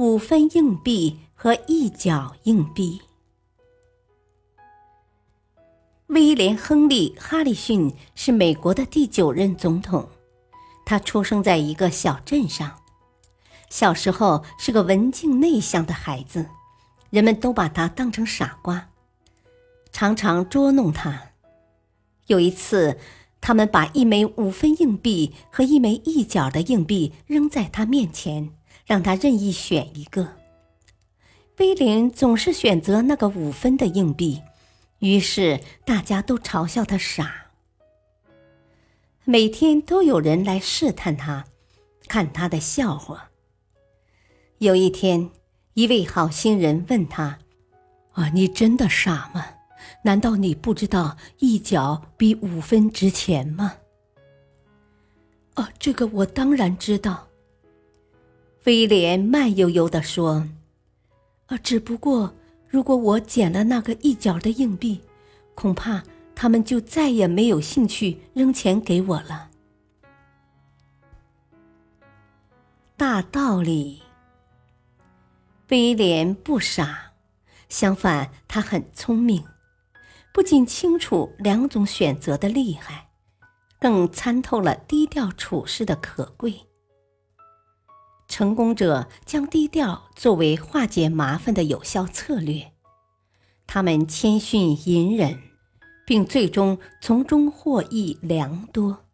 五分硬币和一角硬币。威廉·亨利·哈里逊是美国的第九任总统。他出生在一个小镇上，小时候是个文静内向的孩子，人们都把他当成傻瓜，常常捉弄他。有一次，他们把一枚五分硬币和一枚一角的硬币扔在他面前，让他任意选一个。威廉总是选择那个五分的硬币。于是大家都嘲笑他傻。每天都有人来试探他，看他的笑话。有一天，一位好心人问他：“啊，你真的傻吗？难道你不知道一角比五分值钱吗？”“哦，这个我当然知道。”威廉慢悠悠地说，“啊，只不过……”如果我捡了那个一角的硬币，恐怕他们就再也没有兴趣扔钱给我了。大道理，威廉不傻，相反，他很聪明，不仅清楚两种选择的厉害，更参透了低调处事的可贵。成功者将低调作为化解麻烦的有效策略，他们谦逊隐忍，并最终从中获益良多。